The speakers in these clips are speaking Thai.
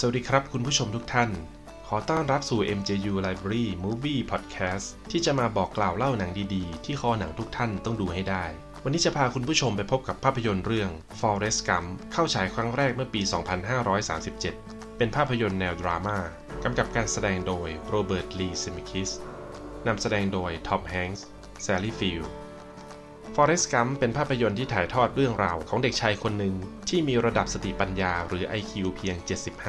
สวัสดีครับคุณผู้ชมทุกท่าน ขอต้อนรับสู่ MJU Library Movie Podcast ที่จะมาบอกกล่าวเล่าหนังดีๆ ที่คอหนังทุกท่านต้องดูให้ได้ วันนี้จะพาคุณผู้ชมไปพบกับภาพยนตร์เรื่อง Forrest Gump เข้าฉายครั้งแรกเมื่อปี 2537 เป็นภาพยนตร์แนวดราม่ากำกับการแสดงโดยโรเบิร์ตลี เซเมคคิสนำแสดงโดยทอมแฮงส์แซลลี่ฟิลด์ Forrest Gump เป็นภาพยนตร์ที่ถ่ายทอดเรื่องราวของเด็กชายคนหนึ่งที่มีระดับสติปัญญาหรือ IQ เพียง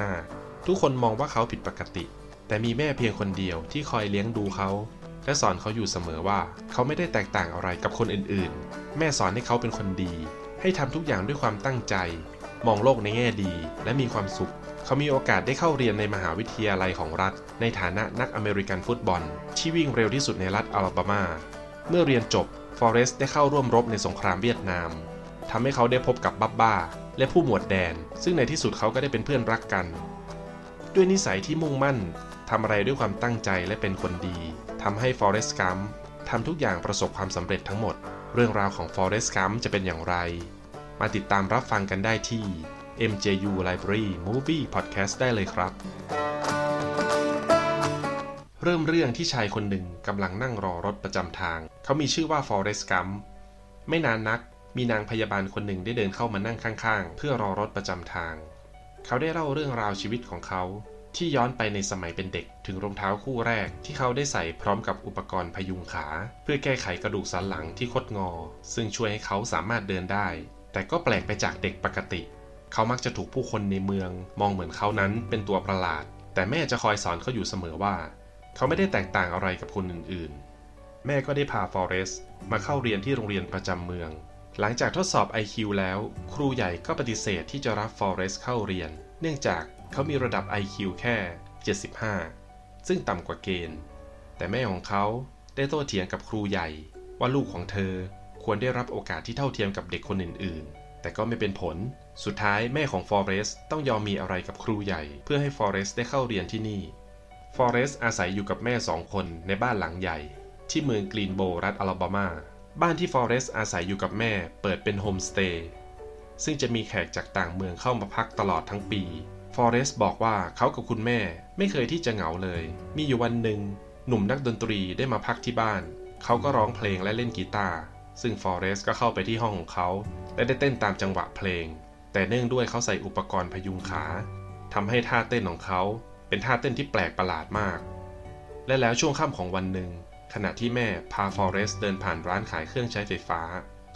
75 ทุกคนมองว่าเขาผิดปกติ แต่มีแม่เพียงคนเดียวที่คอยเลี้ยงดูเขา และสอนเขาอยู่เสมอว่าเขาไม่ได้แตกต่างอะไรกับคนอื่นๆ แม่สอนให้เขาเป็นคนดี ให้ทำทุกอย่างด้วยความตั้งใจ มองโลกในแง่ดีและมีความสุข เขามีโอกาสได้เข้าเรียนในมหาวิทยาลัยของรัฐ ในฐานะนักอเมริกันฟุตบอล ที่วิ่งเร็วที่สุดในรัฐอลาบามาเมื่อเรียนจบ ฟอเรสต์ได้เข้าร่วมรบในสงครามเวียดนามทำให้เขาได้พบกับบับบ้า และผู้หมวดแดน ซึ่งในที่สุดเขาก็ได้เป็นเพื่อนรักกัน ด้วยนิสัยที่มุ่งมั่นทำอะไรด้วยความตั้งใจและเป็นคนดีทำให้ฟอเรสต์กัมทำทุกอย่างประสบความสำเร็จทั้งหมด เรื่องราวของฟอเรสต์กัมจะเป็นอย่างไร มาติดตามรับฟังกันได้ที่ MJU Library Movie Podcast ได้เลยครับ เริ่มเรื่องที่ชายคนหนึ่งกำลังนั่งรอรถประจำทาง เขามีชื่อว่าฟอเรสต์กัมไม่นานนักมีนางพยาบาลคนหนึ่งได้เดินเข้ามานั่งข้างๆ เพื่อรอรถประจำทาง เขาได้เล่าเรื่องราวชีวิตของเขาที่ย้อนไปในสมัยเป็นเด็กถึงรองเท้าคู่แรกที่เขาได้ใส่พร้อมกับอุปกรณ์พยุงขา เพื่อแก้ไขกระดูกสันหลังที่คดงอ ซึ่งช่วยให้เขาสามารถเดินได้ แต่ก็แปลกไปจากเด็กปกติ เขามักจะถูกผู้คนในเมือง มองเหมือนเขานั้นเป็นตัวประหลาด แต่แม่จะคอยสอนเขาอยู่เสมอว่า เขาไม่ได้แตกต่างอะไรกับคนอื่นๆ แม่ก็ได้พาฟอเรสต์มาเข้าเรียนที่โรงเรียนประจำเมือง หลังจากทดสอบ IQ แล้ว ครูใหญ่ก็ปฏิเสธที่จะรับฟอเรสต์เข้าเรียน เนื่องจากเขามีระดับ IQ แค่ 75 ซึ่งต่ำกว่าเกณฑ์ แต่แม่ของเขาได้โต้เถียงกับครูใหญ่ ว่าลูกของเธอควรได้รับโอกาสที่เท่าเทียมกับเด็กคนอื่นๆ แต่ก็ไม่เป็นผล สุดท้ายแม่ของฟอเรสต์ต้องยอมมีอะไรกับครูใหญ่ เพื่อให้ฟอเรสต์ได้เข้าเรียนที่นี่ ฟอเรสต์อาศัยอยู่กับแม่สองคนในบ้านหลังใหญ่ ที่เมืองกรีนโบว์รัฐอลาบามาบ้านที่ฟอเรสต์อาศัยอยู่กับแม่เปิดเป็นโฮมสเตย์ซึ่งจะมีแขกจากต่างเมืองเข้ามาพักตลอดทั้งปีฟอเรสต์บอกว่าเขากับคุณแม่ไม่เคยที่จะเหงาเลย มีอยู่วันหนึ่ง หนุ่มนักดนตรีได้มาพักที่บ้าน เขาก็ร้องเพลงและเล่นกีตาร์ซึ่งฟอเรสต์ก็เข้าไปที่ห้องของเขา และได้เต้นตามจังหวะเพลง แต่เนื่องด้วยเขาใส่อุปกรณ์พยุงขาทำให้ท่าเต้นของเขา เป็นท่าเต้นที่แปลกประหลาดมาก และแล้วช่วงค่ำของวันหนึ่ง ขณะที่แม่พาฟอเรสเดินผ่านร้านขายเครื่องใช้ไฟฟ้า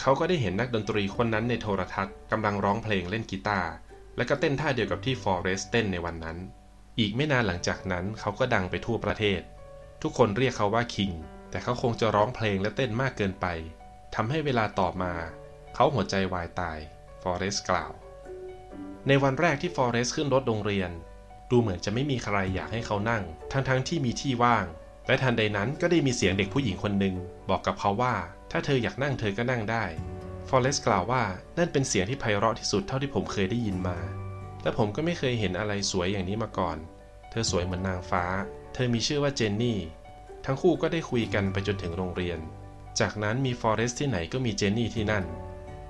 เขาก็ได้เห็นนักดนตรีคนนั้นในโทรทัศน์กำลังร้องเพลงเล่นกีตาร์และก็เต้นท่าเดียวกับที่ฟอเรสเต้นในวันนั้น อีกไม่นานหลังจากนั้นเขาก็ดังไปทั่วประเทศ ทุกคนเรียกเขาว่าคิง แต่เขาคงจะร้องเพลงและเต้นมากเกินไปทำให้เวลาต่อมา เขาหัวใจวายตาย ฟอเรสกล่าว ในวันแรกที่ฟอเรสขึ้นรถโรงเรียน ดูเหมือนจะไม่มีใครอยากให้เขานั่ง ทั้งๆทที่มีที่ว่าง และทันใดนั้นก็ได้มีเสียงเด็กผู้หญิงคนหนึ่งบอกกับเขาว่า ถ้าเธออยากนั่งเธอก็นั่งได้ฟอเรสต์กล่าวว่านั่นเป็นเสียงที่ไพเราะที่สุดเท่าที่ผมเคยได้ยินมา และผมก็ไม่เคยเห็นอะไรสวยอย่างนี้มาก่อน เธอสวยเหมือนนางฟ้า เธอมีชื่อว่าเจนนี่ ทั้งคู่ก็ได้คุยกันไปจนถึงโรงเรียน จากนั้นมีฟอเรสต์ที่ไหนก็มีเจนนี่ที่นั่น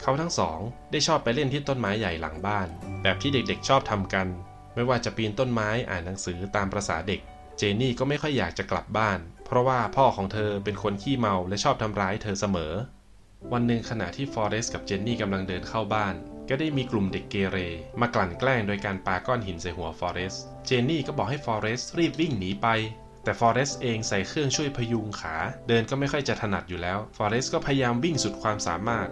เขาทั้งสองได้ชอบไปเล่นที่ต้นไม้ใหญ่หลังบ้าน แบบที่เด็กๆชอบทำกัน ไม่ว่าจะปีนต้นไม้อ่านหนังสือตามประษาเด็ก เจนนี่ก็ไม่ค่อยอยากจะกลับบ้าน เพราะว่าพ่อของเธอเป็นคนขี้เมาและชอบทำร้ายเธอเสมอ วันหนึ่งขณะที่ฟอเรสต์กับเจนนี่กำลังเดินเข้าบ้าน ก็ได้มีกลุ่มเด็กเกเร มากลั่นแกล้งโดยการปาก้อนหินใส่หัวฟอเรสต์เจนนี่ก็บอกให้ฟอเรสต์รีบวิ่งหนีไปแต่ฟอเรสต์เองใส่เครื่องช่วยพยุงขา เดินก็ไม่ค่อยจะถนัดอยู่แล้ว ฟอเรสต์ก็พยายามวิ่งสุดความสามารถ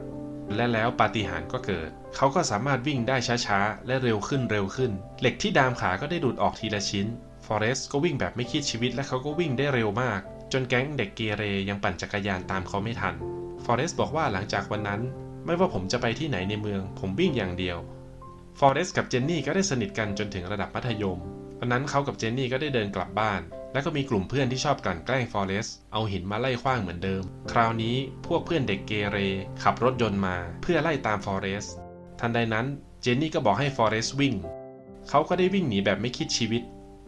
และแล้วปาฏิหาริย์ก็เกิด เขาก็สามารถวิ่งได้ช้าๆ และเร็วขึ้นเร็วขึ้น เหล็กที่ดามขาก็ได้ดูดออกทีละชิ้น ฟอเรสก็วิ่งแบบไม่คิดชีวิตและเขาก็วิ่งได้เร็วมาก จนแก๊งเด็กเกเรยังปั่นจักรยานตามเขาไม่ทัน ฟอเรสบอกว่าหลังจากวันนั้น ไม่ว่าผมจะไปที่ไหนในเมือง ผมวิ่งอย่างเดียว ฟอเรสกับเจนนี่ก็ได้สนิทกันจนถึงระดับมัธยมวันนั้นเขากับเจนนี่ก็ได้เดินกลับบ้าน และก็มีกลุ่มเพื่อนที่ชอบกลั่นแกล้งฟอเรสต์เอาหินมาไล่ขว้างเหมือนเดิม คราวนี้พวกเพื่อนเด็กเกเร ขับรถยนต์มาเพื่อไล่ตามฟอเรสต์ทันใดนั้นเจนนี่ก็บอกให้ฟอเรสวิ่ง เขาก็ได้วิ่งหนีแบบไม่คิดชีวิต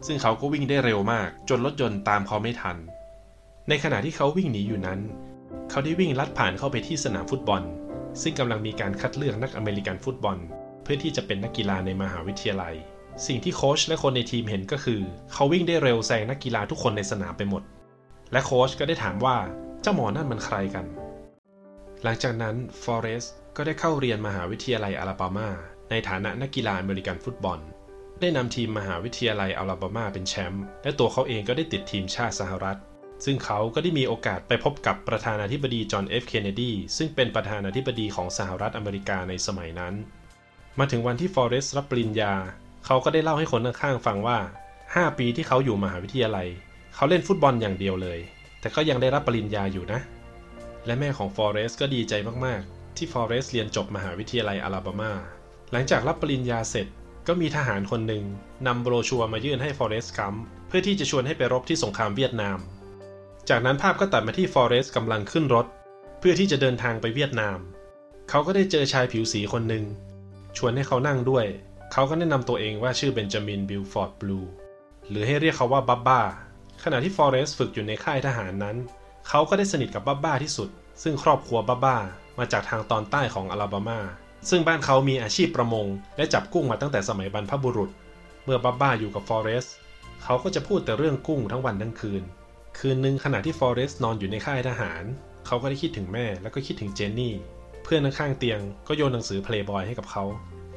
ซึ่งเขาก็วิ่งได้เร็วมากจนรถยนต์ตามเขาไม่ทัน ในขณะที่เขาวิ่งหนีอยู่นั้น เขาได้วิ่งลัดผ่านเข้าไปที่สนามฟุตบอล ซึ่งกำลังมีการคัดเลือกนักอเมริกันฟุตบอล เพื่อที่จะเป็นนักกีฬาในมหาวิทยาลัย สิ่งที่โค้ชและคนในทีมเห็นก็คือ เขาวิ่งได้เร็วแซงนักกีฬาทุกคนในสนามไปหมด และโค้ชก็ได้ถามว่าเจ้าหมอนั่นมันใครกัน หลังจากนั้นฟอเรสก็ได้เข้าเรียนมหาวิทยาลัยอลาบามาในฐานะนักกีฬาอเมริกันฟุตบอล ได้นำทีมมหาวิทยาลัยอลาบามาเป็นแชมป์และตัวเขาเองก็ได้ติดทีมชาติสหรัฐ ซึ่งเขาก็ได้มีโอกาสไปพบกับประธานาธิบดีจอห์นเอฟเคนเนดีซึ่งเป็นประธานาธิบดีของสหรัฐอเมริกาในสมัยนั้น มาถึงวันที่ฟอเรสรับปริญญา เขาก็ได้เล่าให้คนข้างๆฟังว่า 5 ปีที่เขาอยู่มหาวิทยาลัย เขาเล่นฟุตบอลอย่างเดียวเลย แต่ก็ยังได้รับปริญญาอยู่นะ และแม่ของฟอเรสก็ดีใจมากๆ ที่ฟอเรสเรียนจบมหาวิทยาลัยอลาบามา หลังจากรับปริญญาเสร็จก็มีทหารคนหนึ่งนำโบรชัวร์มายื่นให้ฟอเรสต์กัมเพื่อที่จะชวนให้ไปรบที่สงครามเวียดนาม จากนั้นภาพก็ตัดมาที่ฟอเรสต์กำลังขึ้นรถ เพื่อที่จะเดินทางไปเวียดนาม เขาก็ได้เจอชายผิวสีคนหนึ่งชวนให้เขานั่งด้วย เขาก็แนะนำตัวเองว่าชื่อเบนจามินบูฟอร์ดบลูหรือให้เรียกเขาว่าบับบ้าขณะที่ฟอเรสต์ฝึกอยู่ในค่ายทหารนั้น เขาก็ได้สนิทกับบับบ้าที่สุด ซึ่งครอบครัวบับบ้ามาจากทางตอนใต้ของอลาบามาซึ่งบ้านเขามีอาชีพประมง และจับกุ้งมาตั้งแต่สมัยบรรพบุรุษ เมื่อบับบ้าอยู่กับฟอเรสต์เขาก็จะพูดแต่เรื่องกุ้งทั้งวันทั้งคืน คืนหนึ่งขณะที่ฟอเรสต์นอนอยู่ในค่ายทหาร เขาก็ได้คิดถึงแม่แล้วก็คิดถึงเจนนี่ เพื่อนข้างเตียงก็โยนหนังสือเพลย์บอยให้กับเขา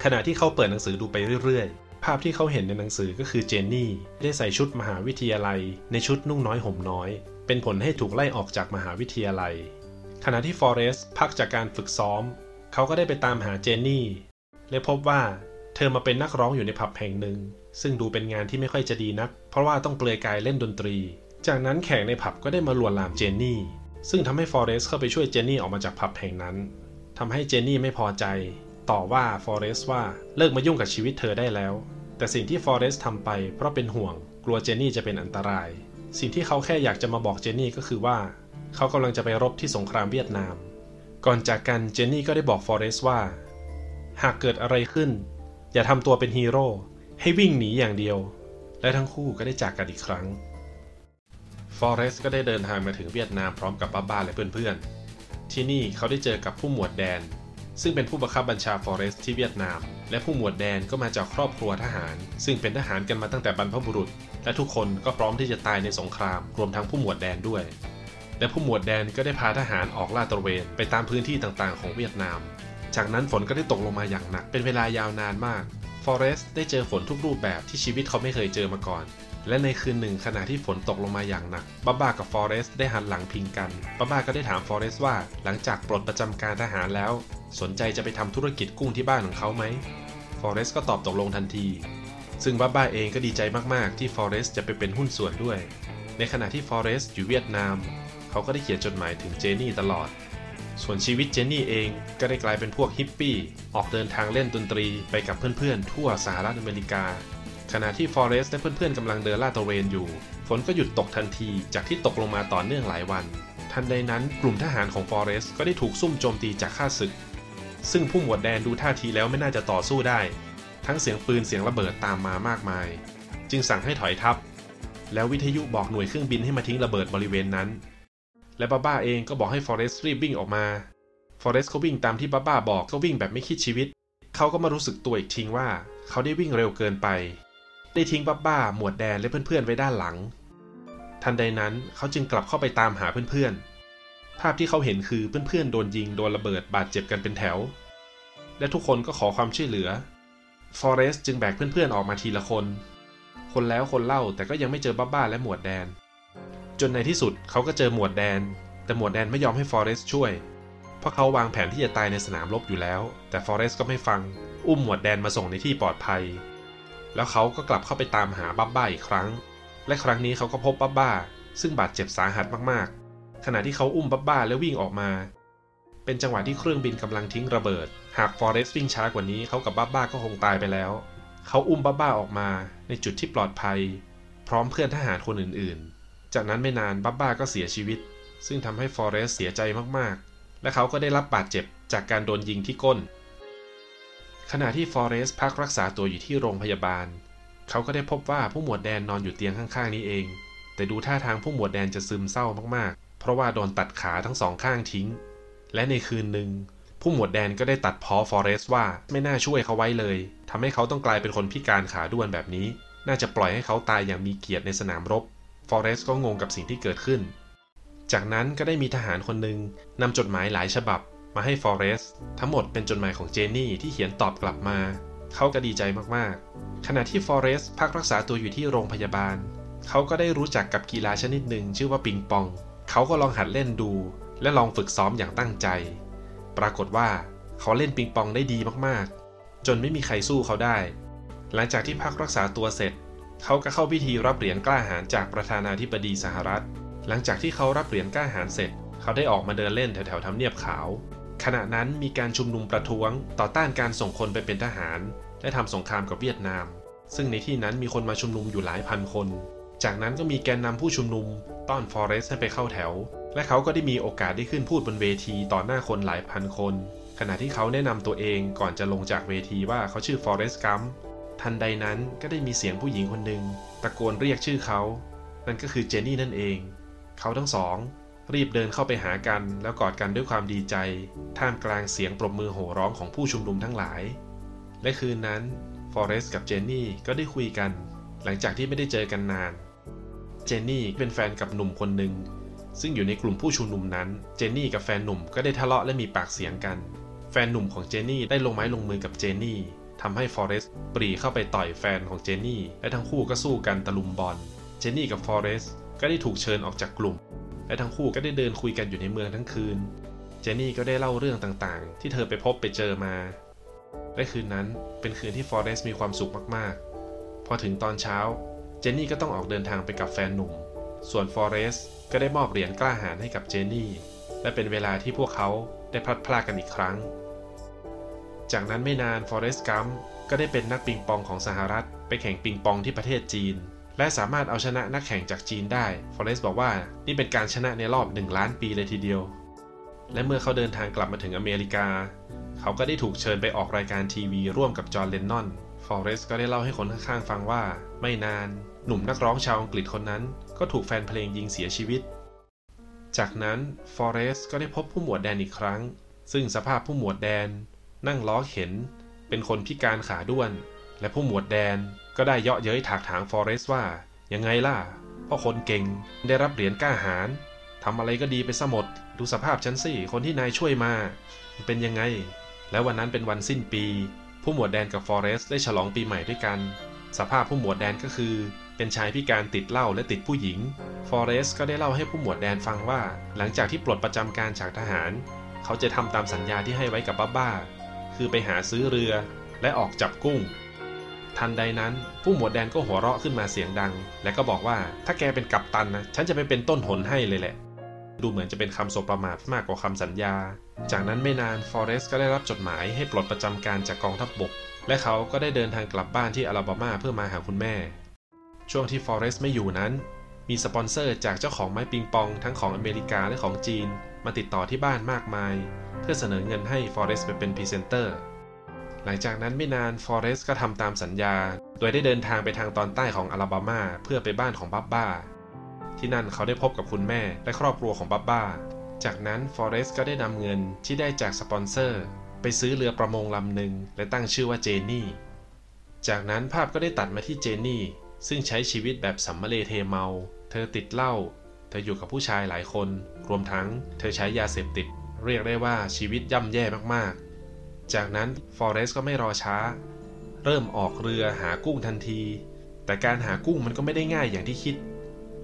ขณะที่เขาเปิดหนังสือดูไปเรื่อยๆ ภาพที่เขาเห็นในหนังสือก็คือเจนนี่ได้ใส่ชุดมหาวิทยาลัย ในชุดนุ่งน้อยห่มน้อย เป็นผลให้ถูกไล่ออกจากมหาวิทยาลัย ขณะที่ฟอเรสต์พักจากการฝึกซ้อม เขาก็ได้ไปตามหาเจนนี่ และพบว่าเธอมาเป็นนักร้องอยู่ในผับแห่งหนึ่ง ซึ่งดูเป็นงานที่ไม่ค่อยจะดีนัก เพราะว่าต้องเปลือยกายเล่นดนตรี จากนั้นแขกในผับก็ได้มาลวนลามเจนนี่ ซึ่งทำให้ฟอเรสเข้าไปช่วยเจนนี่ออกมาจากผับแห่งนั้นทำให้เจนนี่ไม่พอใจ ต่อว่าฟอเรสว่าเลิกมายุ่งกับชีวิตเธอได้แล้ว แต่สิ่งที่ฟอเรสทำไปเพราะเป็นห่วงกลัวเจนนี่จะเป็นอันตราย สิ่งที่เขาแค่อยากจะมาบอกเจนนี่ก็คือว่า เขากำลังจะไปรบที่สงครามเวียดนาม ก่อนจากกันเจนนี่ก็ได้บอกฟอเรสว่า หากเกิดอะไรขึ้น อย่าทำตัวเป็นฮีโร่ให้วิ่งหนีอย่างเดียว และทั้งคู่ก็ได้จากกันอีกครั้งฟอเรสก็ได้เดินทางมาถึงเวียดนามพร้อมกับป้าบ้าและเพื่อนๆ ที่นี่เขาได้เจอกับผู้หมวดแดน ซึ่งเป็นผู้บังคับบัญชาฟอเรสที่เวียดนาม และผู้หมวดแดนก็มาจากครอบครัวทหาร ซึ่งเป็นทหารกันมาตั้งแต่บรรพบุรุษ และทุกคนก็พร้อมที่จะตายในสงคราม รวมทั้งผู้หมวดแดนด้วย และผู้หมวดแดนก็ได้พาทหารออกลาดตระเวนไปตามพื้นที่ต่างๆ ของเวียดนาม จากนั้นฝนก็ได้ตกลงมาอย่างหนักเป็นเวลายาวนานมาก ฟอเรสได้เจอฝนทุกรูปแบบที่ชีวิตเขาไม่เคยเจอมาก่อนและในคืนหนึ่งขณะที่ฝนตกลงมาอย่างหนักบ้าบ้ากับฟอเรสได้หันหลังพิงกันบ้าบ้าก็ได้ถามฟอเรสว่าหลังจากปลดประจำการทหารแล้ว สนใจจะไปทำธุรกิจกุ้งที่บ้านของเขาไหมฟอเรสต์ก็ตอบตกลงทันที ซึ่งบับบ้าเองก็ดีใจมากๆ ที่ฟอเรสต์จะไปเป็นหุ้นส่วนด้วย ในขณะที่ฟอเรสต์อยู่เวียดนาม เขาก็ได้เขียนจดหมายถึงเจนนี่ตลอด ส่วนชีวิตเจนนี่เองก็ได้กลายเป็นพวกฮิปปี้ ออกเดินทางเล่นดนตรีไปกับเพื่อนๆ ทั่วสหรัฐอเมริกา ขณะที่ฟอเรสต์และเพื่อนๆกำลังเดินลาดตระเวนอยู่ ฝนก็หยุดตกทันทีจากที่ตกลงมาต่อเนื่องหลายวันทันใดนั้นกลุ่มทหารของฟอเรสต์ก็ได้ถูกซุ่มโจมตีจากข้าศึก ซึ่งผู้หมวดแดนดูท่าทีแล้วไม่น่าจะต่อสู้ได้ ทั้งเสียงปืนเสียงระเบิดตามมามากมาย จึงสั่งให้ถอยทัพ แล้ววิทยุบอกหน่วยเครื่องบินให้มาทิ้งระเบิดบริเวณนั้น และบ้าบ้าเองก็บอกให้ฟอเรสต์รีบวิ่งออกมา ฟอเรสต์เขาวิ่งตามที่บ้าบ้าบอกก็วิ่งแบบไม่คิดชีวิต เขาก็มารู้สึกตัวอีกทีว่า เขาได้วิ่งเร็วเกินไป ได้ทิ้งบ้าบ้าหมวดแดนและเพื่อนๆไว้ด้านหลัง ทันใดนั้นเขาจึงกลับเข้าไปตามหาเพื่อนๆ ภาพที่เขาเห็นคือเพื่อนๆโดนยิงโดนระเบิดบาดเจ็บกันเป็นแถว และทุกคนก็ขอความช่วยเหลือฟอเรสต์จึงแบกเพื่อนๆออกมาทีละคน คนแล้วคนเล่าแต่ก็ยังไม่เจอบ้าบ้าและหมวดแดน จนในที่สุดเขาก็เจอหมวดแดน แต่หมวดแดนไม่ยอมให้ฟอเรสต์ช่วย เพราะเขาวางแผนที่จะตายในสนามรบอยู่แล้ว แต่ฟอเรสต์ก็ไม่ฟัง อุ้มหมวดแดนมาส่งในที่ปลอดภัย แล้วเขาก็กลับเข้าไปตามหาบ้าอีกครั้ง และครั้งนี้เขาก็พบบ้าซึ่งบาดเจ็บสาหัสมาก ขณะที่เขาอุ้มบับบ้าแล้ววิ่งออกมา เป็นจังหวะที่เครื่องบินกำลังทิ้งระเบิด หากฟอเรสต์วิ่งช้ากว่านี้เขากับบับบ้าก็คงตายไปแล้ว เขาอุ้มบับบ้าออกมาในจุดที่ปลอดภัย พร้อมเพื่อนทหารคนอื่นๆ จากนั้นไม่นานบับบ้าก็เสียชีวิต ซึ่งทำให้ฟอเรสต์เสียใจมากๆ และเขาก็ได้รับบาดเจ็บจากการโดนยิงที่ก้น ขณะที่ฟอเรสต์พักรักษาตัวอยู่ที่โรงพยาบาล เขาก็ได้พบว่าผู้หมวดแดนนอนอยู่เตียงข้างๆนี้เอง แต่ดูท่าทางผู้หมวดแดนจะซึมเศร้ามากๆ ราะว่าโดนตัดขาทั้งสองข้างทิ้ง และในคืนหนึ่งผู้หมวดแดนก็ได้ตัดพ้อฟอเรสว่าไม่น่าช่วยเขาไว้เลยทำให้เขาต้องกลายเป็นคนพิการขาด้วนแบบนี้ น่าจะปล่อยให้เขาตายอย่างมีเกียรติในสนามรบ ฟอเรสก็งงกับสิ่งที่เกิดขึ้น จากนั้นก็ได้มีทหารคนหนึ่งนำจดหมายหลายฉบับ มาให้ฟอเรสทั้งหมดเป็นจดหมายของเจนนี่ที่เขียนตอบกลับมา เขาก็ดีใจมากๆ ขณะที่ฟอเรสพักรักษาตัวอยู่ที่โรงพยาบาล เขาก็ได้รู้จักกับกีฬาชนิดหนึ่งชื่อว่าปิงปอง เขาก็ลองหัดเล่นดู และลองฝึกซ้อมอย่างตั้งใจ ปรากฏว่าเขาเล่นปิงปองได้ดีมากๆ จนไม่มีใครสู้เขาได้ หลังจากที่พักรักษาตัวเสร็จ เขาก็เข้าพิธีรับเหรียญกล้าหาญจากประธานาธิบดีสหรัฐ หลังจากที่เขารับเหรียญกล้าหาญเสร็จ เขาได้ออกมาเดินเล่นแถวๆทำเนียบขาว ขณะนั้นมีการชุมนุมประท้วง ต่อต้านการส่งคนไปเป็นทหาร และทำสงครามกับเวียดนาม ซึ่งในที่นั้นมีคนมาชุมนุมอยู่หลายพันคน จากนั้นก็มีแกนนำผู้ชุมนุมต้อนฟอเรสต์ให้ไปเข้าแถว และเขาก็ได้มีโอกาสได้ขึ้นพูดบนเวทีต่อหน้าคนหลายพันคน ขณะที่เขาแนะนำตัวเองก่อนจะลงจากเวทีว่าเขาชื่อฟอเรสต์กัมทันใดนั้นก็ได้มีเสียงผู้หญิงคนหนึ่งตะโกนเรียกชื่อเขา นั่นก็คือเจนนี่นั่นเอง เขาทั้งสอง รีบเดินเข้าไปหากันแล้วกอดกันด้วยความดีใจ ท่ามกลางเสียงปรบมือโห่ร้องของผู้ชุมนุมทั้งหลาย และคืนนั้นฟอเรสต์กับเจนนี่ก็ได้คุยกัน หลังจากที่ไม่ได้เจอกันนาน เจนนี่เป็นแฟนกับหนุ่มคนหนึ่งซึ่งอยู่ในกลุ่มผู้ชุมนุมนั้น เจนนี่กับแฟนหนุ่มก็ได้ทะเลาะและมีปากเสียงกัน แฟนหนุ่มของเจนนี่ได้ลงไม้ลงมือกับเจนนี่ทำให้ฟอเรสต์ปรีเข้าไปต่อยแฟนของเจนนี่ และทั้งคู่ก็สู้กันตะลุมบอน เจนนี่กับฟอเรสต์ก็ได้ถูกเชิญออกจากกลุ่ม และทั้งคู่ก็ได้เดินคุยกันอยู่ในเมืองทั้งคืน เจนนี่ก็ได้เล่าเรื่องต่างๆ ที่เธอไปพบไปเจอมา และคืนนั้นเป็นคืนที่ฟอเรสต์มีความสุขมากๆ พอถึงตอนเช้า เจนนี่ก็ต้องออกเดินทางไปกับแฟนหนุ่ม ส่วนฟอเรสต์ก็ได้มอบเหรียญกล้าหาญให้กับเจนนี่ และเป็นเวลาที่พวกเขาได้พลัดพรากกันอีกครั้ง จากนั้นไม่นานฟอเรสต์กัมก็ได้เป็นนักปิงปองของสหรัฐ ไปแข่งปิงปองที่ประเทศจีน และสามารถเอาชนะนักแข่งจากจีนได้ ฟอเรสต์บอกว่านี่เป็นการชนะในรอบหนึ่งล้านปีเลยทีเดียว และเมื่อเขาเดินทางกลับมาถึงอเมริกา เขาก็ได้ถูกเชิญไปออกรายการทีวีร่วมกับจอห์นเลนนอน ฟอเรสต์ก็ได้เล่าให้คนข้างๆฟังว่า ไม่นานหนุ่มนักร้องชาวอังกฤษคนนั้น ก็ถูกแฟนเพลงยิงเสียชีวิต จากนั้นฟอเรสต์ก็ได้พบผู้หมวดแดนอีกครั้ง ซึ่งสภาพผู้หมวดแดน นั่งล้อเข็น เป็นคนพิการขาด้วน และผู้หมวดแดนก็ได้เยาะเย้ยถากถางฟอเรสต์ว่า ยังไงล่ะพ่อคนเก่งได้รับเหรียญกล้าหาญทำอะไรก็ดีไปซะหมด ดูสภาพฉันสิคนที่นายช่วยมา เป็นยังไง แล้ววันนั้นเป็นวันสิ้นปี ผู้หมวดแดนกับฟอเรสต์ได้ฉลองปีใหม่ด้วยกัน สภาพผู้หมวดแดนก็คือ เป็นชายพิการติดเหล้าและติดผู้หญิง ฟอเรสต์ก็ได้เล่าให้ผู้หมวดแดนฟังว่า หลังจากที่ปลดประจำการจากทหาร เขาจะทำตามสัญญาที่ให้ไว้กับบ้าบ้า คือไปหาซื้อเรือและออกจับกุ้ง ทันใดนั้นผู้หมวดแดนก็หัวเราะขึ้นมาเสียงดัง และก็บอกว่าถ้าแกเป็นกัปตันนะฉันจะไปเป็นต้นหนให้เลยแหละ ดูเหมือนจะเป็นคำสบประมาทมากกว่าคำสัญญา จากนั้นไม่นานฟอเรสต์ก็ได้รับจดหมายให้ปลดประจำการจากกองทัพบบก และเขาก็ได้เดินทางกลับบ้านที่อลาบามาเพื่อมาหาคุณแม่ ช่วงที่ฟอเรสต์ไม่อยู่นั้น มีสปอนเซอร์จากเจ้าของไม้ปิงปองทั้งของอเมริกาและของจีน มาติดต่อที่บ้านมากมาย เพื่อเสนอเงินให้ฟอเรสต์ไปเป็นพรีเซนเตอร์หลังจากนั้นไม่นานฟอเรสต์ก็ทำตามสัญญา โดยได้เดินทางไปทางตอนใต้ของอลาบามาเพื่อไปบ้านของบับบ้า ที่นั่นเขาได้พบกับคุณแม่และครอบครัวของบับบ้า จากนั้นฟอเรสต์ก็ได้นำเงินที่ได้จากสปอนเซอร์ ไปซื้อเรือประมงลำหนึ่งและตั้งชื่อว่าเจนนี่ จากนั้นภาพก็ได้ตัดมาที่เจนนี่ ซึ่งใช้ชีวิตแบบสำมะเลเทเมา เธอติดเหล้า เธออยู่กับผู้ชายหลายคน รวมทั้งเธอใช้ยาเสพติด เรียกได้ว่าชีวิตย่ำแย่มากๆ จากนั้นฟอเรสต์ก็ไม่รอช้า เริ่มออกเรือหากุ้งทันที แต่การหากุ้งมันก็ไม่ได้ง่ายอย่างที่คิด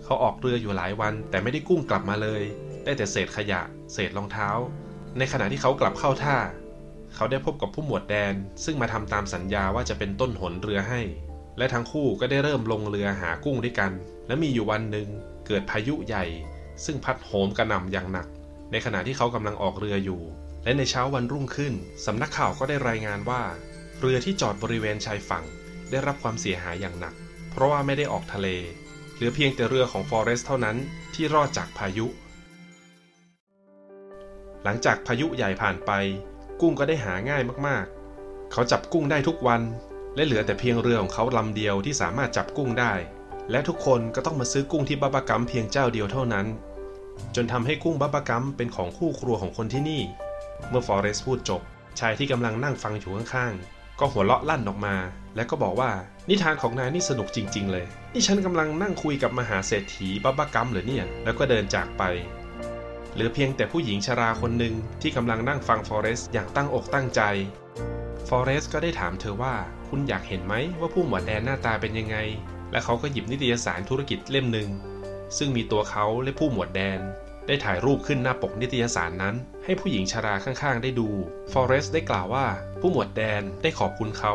เขาออกเรืออยู่หลายวัน แต่ไม่ได้กุ้งกลับมาเลย ได้แต่เศษขยะ เศษรองเท้า ในขณะที่เขากลับเข้าท่า เขาได้พบกับผู้หมวดแดน ซึ่งมาทำตามสัญญาว่าจะเป็นต้นหนเรือให้ และทั้งคู่ก็ได้เริ่มลงเรือหากุ้งด้วยกัน และมีอยู่วันหนึ่งเกิดพายุใหญ่ ซึ่งพัดโหมกระหน่ำอย่างหนัก ในขณะที่เขากำลังออกเรืออยู่ และในเช้าวันรุ่งขึ้นสำนักข่าวก็ได้รายงานว่า เรือที่จอดบริเวณชายฝั่ง ได้รับความเสียหายอย่างหนัก เพราะว่าไม่ได้ออกทะเล ลือเพียงแต่เรือของฟอเรสเท่านั้นที่รอดจากพายุ หลังจากพายุใหญ่ผ่านไป กุ้งก็ได้หาง่ายมากๆ เขาจับกุ้งได้ทุกวัน และเหลือแต่เพียงเรือของเขาลำเดียวที่สามารถจับกุ้งได้ และทุกคนก็ต้องมาซื้อกุ้งที่บับบักัมเพียงเจ้าเดียวเท่านั้น จนทำให้กุ้งบับบักัมเป็นของคู่ครัวของคนที่นี่ เมื่อฟอเรสพูดจบ ชายที่กำลังนั่งฟังอยู่ข้างๆก็หัวเราะลั่นออกมา และก็บอกว่า นิทานของนายนี่สนุกจริง ๆ เลย นี่ฉันกำลังนั่งคุยกับมหาเศรษฐีบับบ้ากัมเหรอเนี่ย แล้วก็เดินจากไปเหลือเพียงแต่ผู้หญิงชราคนหนึ่งที่กำลังนั่งฟังฟอเรสอย่างตั้งอกตั้งใจ ฟอเรสก็ได้ถามเธอว่า คุณอยากเห็นไหมว่าผู้หมวดแดนหน้าตาเป็นยังไง และเขาก็หยิบนิตยสารธุรกิจเล่มหนึ่ง ซึ่งมีตัวเขาและผู้หมวดแดน ได้ถ่ายรูปขึ้นหน้าปกนิตยสารนั้น ให้ผู้หญิงชราข้างๆ ได้ดู ฟอเรสได้กล่าวว่า ผู้หมวดแดนได้ขอบคุณเขา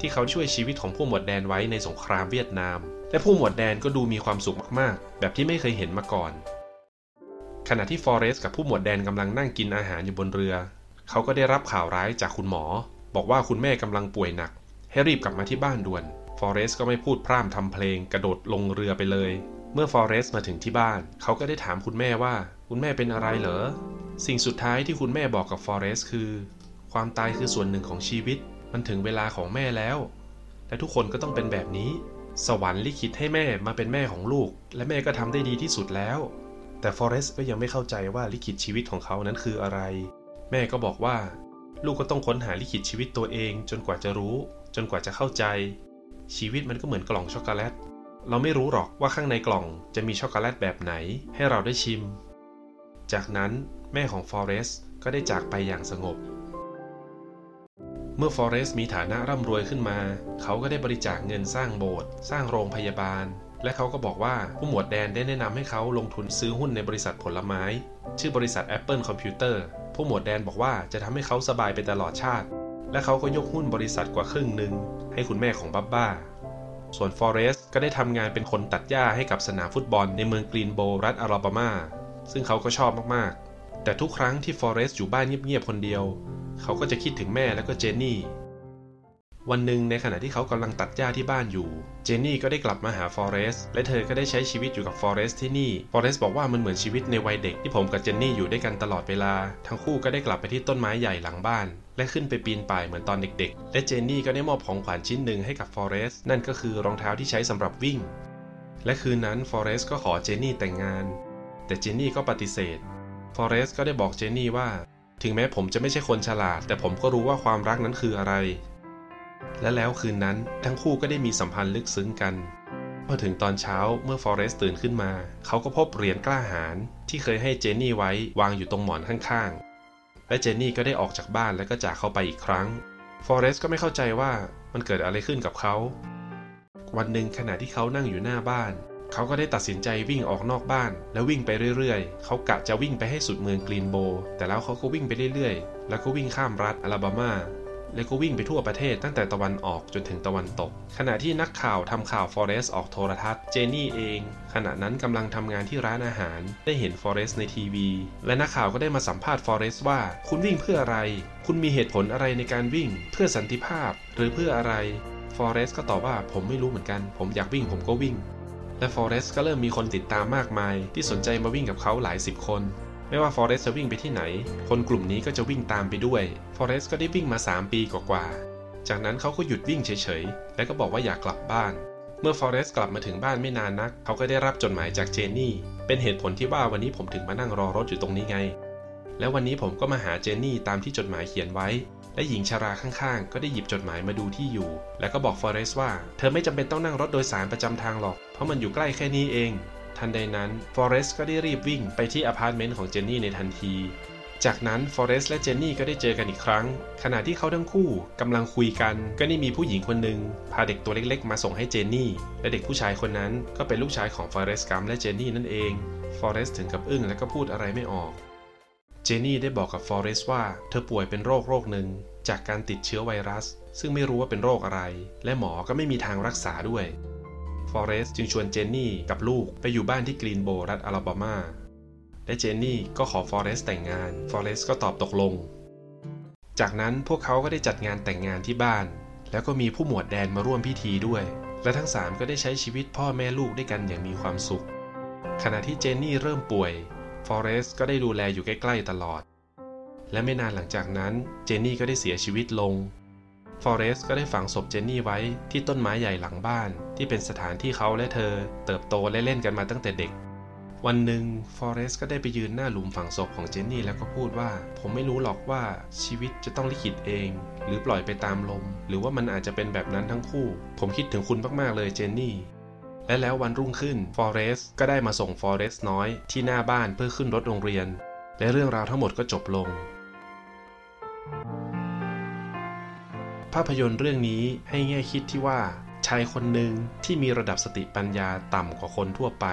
ที่เขาช่วยชีวิตของผู้หมวดแดนไว้ในสงครามเวียดนาม และผู้หมวดแดนก็ดูมีความสุขมากๆ แบบที่ไม่เคยเห็นมาก่อน ขณะที่ฟอเรสกับผู้หมวดแดนกำลังนั่งกินอาหารอยู่บนเรือ เขาก็ได้รับข่าวร้ายจากคุณหมอ บอกว่าคุณแม่กำลังป่วยหนัก ให้รีบกลับมาที่บ้านด่วน ฟอเรสก็ไม่พูดพร่ำทำเพลงกระโดดลงเรือไปเลย เมื่อฟอเรสมาถึงที่บ้าน เขาก็ได้ถามคุณแม่ว่า คุณแม่เป็นอะไรเหรอ สิ่งสุดท้ายที่คุณแม่บอกกับฟอเรสคือ ความตายคือส่วนหนึ่งของชีวิต มันถึงเวลาของแม่แล้ว และทุกคนก็ต้องเป็นแบบนี้ สวรรค์ลิขิตให้แม่มาเป็นแม่ของลูก และแม่ก็ทำได้ดีที่สุดแล้ว แต่ฟอเรสต์ก็ยังไม่เข้าใจว่าลิขิตชีวิตของเขานั้นคืออะไร แม่ก็บอกว่า ลูกก็ต้องค้นหาลิขิตชีวิตตัวเอง จนกว่าจะรู้ จนกว่าจะเข้าใจ ชีวิตมันก็เหมือนกล่องช็อกโกแลตเราไม่รู้หรอกว่าข้างในกล่องจะมีช็อกโกแลตแบบไหนให้เราได้ชิม จากนั้นแม่ของฟอเรสต์ก็ได้จากไปอย่างสงบ เมื่อฟอเรสต์มีฐานะร่ำรวยขึ้นมา เขาก็ได้บริจาคเงินสร้างโบสถ์สร้างโรงพยาบาล และเขาก็บอกว่าผู้หมวดแดนได้แนะนำให้เขาลงทุนซื้อหุ้นในบริษัทผลไม้ ชื่อบริษัท Apple Computer ผู้หมวดแดนบอกว่าจะทำให้เขาสบายไปตลอดชาติ และเขาก็ยกหุ้นบริษัทกว่าครึ่งหนึ่งให้คุณแม่ของบับบ้า ส่วนฟอเรสก็ได้ทำงานเป็นคนตัดหญ้าให้กับสนามฟุตบอลในเมืองกรีนโบรัฐอลาบามา ซึ่งเขาก็ชอบมากๆ แต่ทุกครั้งที่ฟอเรสอยู่บ้านเงียบๆคนเดียว เขาก็จะคิดถึงแม่และก็เจนนี่ วันหนึ่งในขณะที่เขากำลังตัดหญ้าที่บ้านอยู่ เจนนี่ก็ได้กลับมาหาฟอเรสและเธอก็ได้ใช้ชีวิตอยู่กับฟอเรสที่นี่ ฟอเรสบอกว่ามันเหมือนชีวิตในวัยเด็กที่ผมกับเจนนี่อยู่ด้วยกันตลอดเวลา ทั้งคู่ก็ได้กลับไปที่ต้นไม้ใหญ่หลังบ้านและขึ้นไปปีนป่ายเหมือนตอนเด็กๆ และเจนนี่ก็ได้มอบของขวัญชิ้นหนึ่งให้กับฟอเรสนั่นก็คือรองเท้าที่ใช้สำหรับวิ่ง และคืนนั้นฟอเรสก็ขอเจนนี่แต่งงาน แต่เจนนี่ก็ปฏิเสธ ฟอเรสก็ได้บอกเจนนี่ว่า ถึงแม้ผมจะไม่ใช่คนฉลาด แต่ผมก็รู้ว่าความรักนั้นคืออะไร และแล้วคืนนั้นทั้งคู่ก็ได้มีสัมพันธ์ลึกซึ้งกันพอถึงตอนเช้าเมื่อฟอเรสตื่นขึ้นมา เขาก็พบเหรียญกล้าหาญที่เคยให้เจนนี่ไว้วางอยู่ตรงหมอนข้างๆ และเจนนี่ก็ได้ออกจากบ้านแล้วก็จากเขาไปอีกครั้ง ฟอเรสก็ไม่เข้าใจว่ามันเกิดอะไรขึ้นกับเขา วันหนึ่งขณะที่เขานั่งอยู่หน้าบ้าน เขาก็ได้ตัดสินใจวิ่งออกนอกบ้าน แล้ววิ่งไปเรื่อยๆ เขากะจะวิ่งไปให้สุดเมืองกรีนโบ แต่แล้วเขาก็วิ่งไปเรื่อยๆ แล้วก็วิ่งข้ามรัฐอลาบามา แล้วก็วิ่งไปทั่วประเทศตั้งแต่ตะวันออกจนถึงตะวันตก ขณะที่นักข่าวทำข่าวฟอเรสออกโทรทัศน์ เจนนี่เอง ขณะนั้นกำลังทำงานที่ร้านอาหาร ได้เห็นฟอเรสในทีวี และนักข่าวก็ได้มาสัมภาษณ์ฟอเรสว่า คุณวิ่งเพื่ออะไร คุณมีเหตุผลอะไรในการวิ่ง เพื่อสันติภาพ หรือเพื่ออะไร ฟอเรสก็ตอบว่าผมไม่รู้เหมือนกัน ผมอยากวิ่งผมก็วิ่ง และฟอเรสก็เริ่มมีคนติดตามมากมาย ที่สนใจมาวิ่งกับเขาหลายสิบคน ไม่ว่าฟอเรสจะวิ่งไปที่ไหน คนกลุ่มนี้ก็จะวิ่งตามไปด้วยฟอเรสก็ได้วิ่งมา 3 ปีกว่าๆจากนั้นเขาก็หยุดวิ่งเฉยๆ และก็บอกว่าอยากกลับบ้าน เมื่อฟอเรสกลับมาถึงบ้านไม่นานนัก เขาก็ได้รับจดหมายจากเจนนี่ เป็นเหตุผลที่ว่าวันนี้ผมถึงมานั่งรอรถอยู่ตรงนี้ไง แล้ววันนี้ผมก็มาหาเจนนี่ตามที่จดหมายเขียนไว้ และหญิงชาราข้างๆ ก็ได้หยิบจดหมายมาดูที่อยู่ แล้วก็บอกฟอเรสว่า เธอไม่จำเป็นต้องนั่งรถโดยสารประจำทางหรอก เพราะมันอยู่ใกล้แค่นี้เอง ทันใดนั้นฟอเรสก็ได้รีบวิ่งไปที่อพาร์ตเมนต์ของเจนนี่ในทันที จากนั้นฟอเรสและเจนนี่ก็ได้เจอกันอีกครั้ง ขณะที่เขาทั้งคู่กำลังคุยกัน ก็ได้มีผู้หญิงคนหนึ่งพาเด็กตัวเล็กๆ มาส่งให้เจนนี่ และเด็กผู้ชายคนนั้นก็เป็นลูกชายของฟอเรสกัมและเจนนี่นั่นเองฟอเรสถึงกับอึ้งและก็พูดอะไรไม่ออก เจนนี่ได้บอกกับฟอเรสว่า เธอป่วยเป็นโรคโรคหนึ่งจากการติดเชื้อไวรัส ซึ่งไม่รู้ว่าเป็นโรคอะไร และหมอก็ไม่มีทางรักษาด้วยฟอเรสจึงชวนเจนนี่กับลูกไปอยู่บ้านที่กรีนโบรัฐอลาบามาและเจนนี่ก็ขอฟอเรสแต่งงานฟอเรสก็ตอบตกลง จากนั้นพวกเขาก็ได้จัดงานแต่งงานที่บ้าน แล้วก็มีผู้หมวดแดนมาร่วมพิธีด้วย และทั้งสามก็ได้ใช้ชีวิตพ่อแม่ลูกด้วยกันอย่างมีความสุข ขณะที่เจนนี่เริ่มป่วย ฟอเรสก็ได้ดูแลอยู่ใกล้ๆตลอด และไม่นานหลังจากนั้นเจนนี่ก็ได้เสียชีวิตลง ฟอเรสก็ได้ฝังศพเจนนี่ไว้ที่ต้นไม้ใหญ่หลังบ้าน ที่เป็นสถานที่เขาและเธอ เติบโตและเล่นกันมาตั้งแต่เด็ก วันหนึ่งฟอเรสต์ก็ได้ไปยืนหน้าหลุมฝังศพของเจนนี่แล้วก็พูดว่า ผมไม่รู้หรอกว่าชีวิตจะต้องลิขิตเอง หรือปล่อยไปตามลม หรือว่ามันอาจจะเป็นแบบนั้นทั้งคู่ ผมคิดถึงคุณมากๆเลยเจนนี่ และแล้ววันรุ่งขึ้นฟอเรสต์ก็ได้มาส่งฟอเรสต์น้อยที่หน้าบ้านเพื่อขึ้นรถโรงเรียน และเรื่องราวทั้งหมดก็จบลง ภาพยนตร์เรื่องนี้ให้แง่คิดที่ว่าชายคนหนึ่งที่มีระดับสติปัญญาต่ำกว่าคนทั่วไป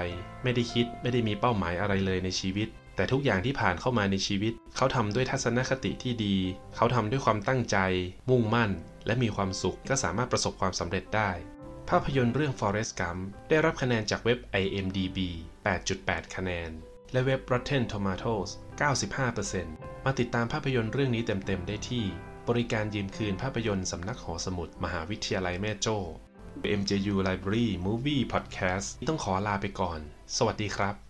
ไม่ได้คิดไม่ได้มีเป้าหมายอะไรเลยในชีวิต แต่ทุกอย่างที่ผ่านเข้ามาในชีวิต เขาทำด้วยทัศนคติที่ดี เขาทำด้วยความตั้งใจ มุ่งมั่น และมีความสุขก็สามารถประสบความสำเร็จได้ ภาพยนตร์เรื่อง Forrest Gump ได้รับคะแนนจากเว็บ IMDb 8.8 คะแนน และเว็บ Rotten Tomatoes 95%มาติดตามภาพยนตร์เรื่องนี้เต็มๆได้ที่ บริการยืมคืนภาพยนตร์สำนักหอสมุดมหาวิทยาลัยแม่โจ้ MJU Library Movie Podcast ต้องขอลาไปก่อน สวัสดีครับ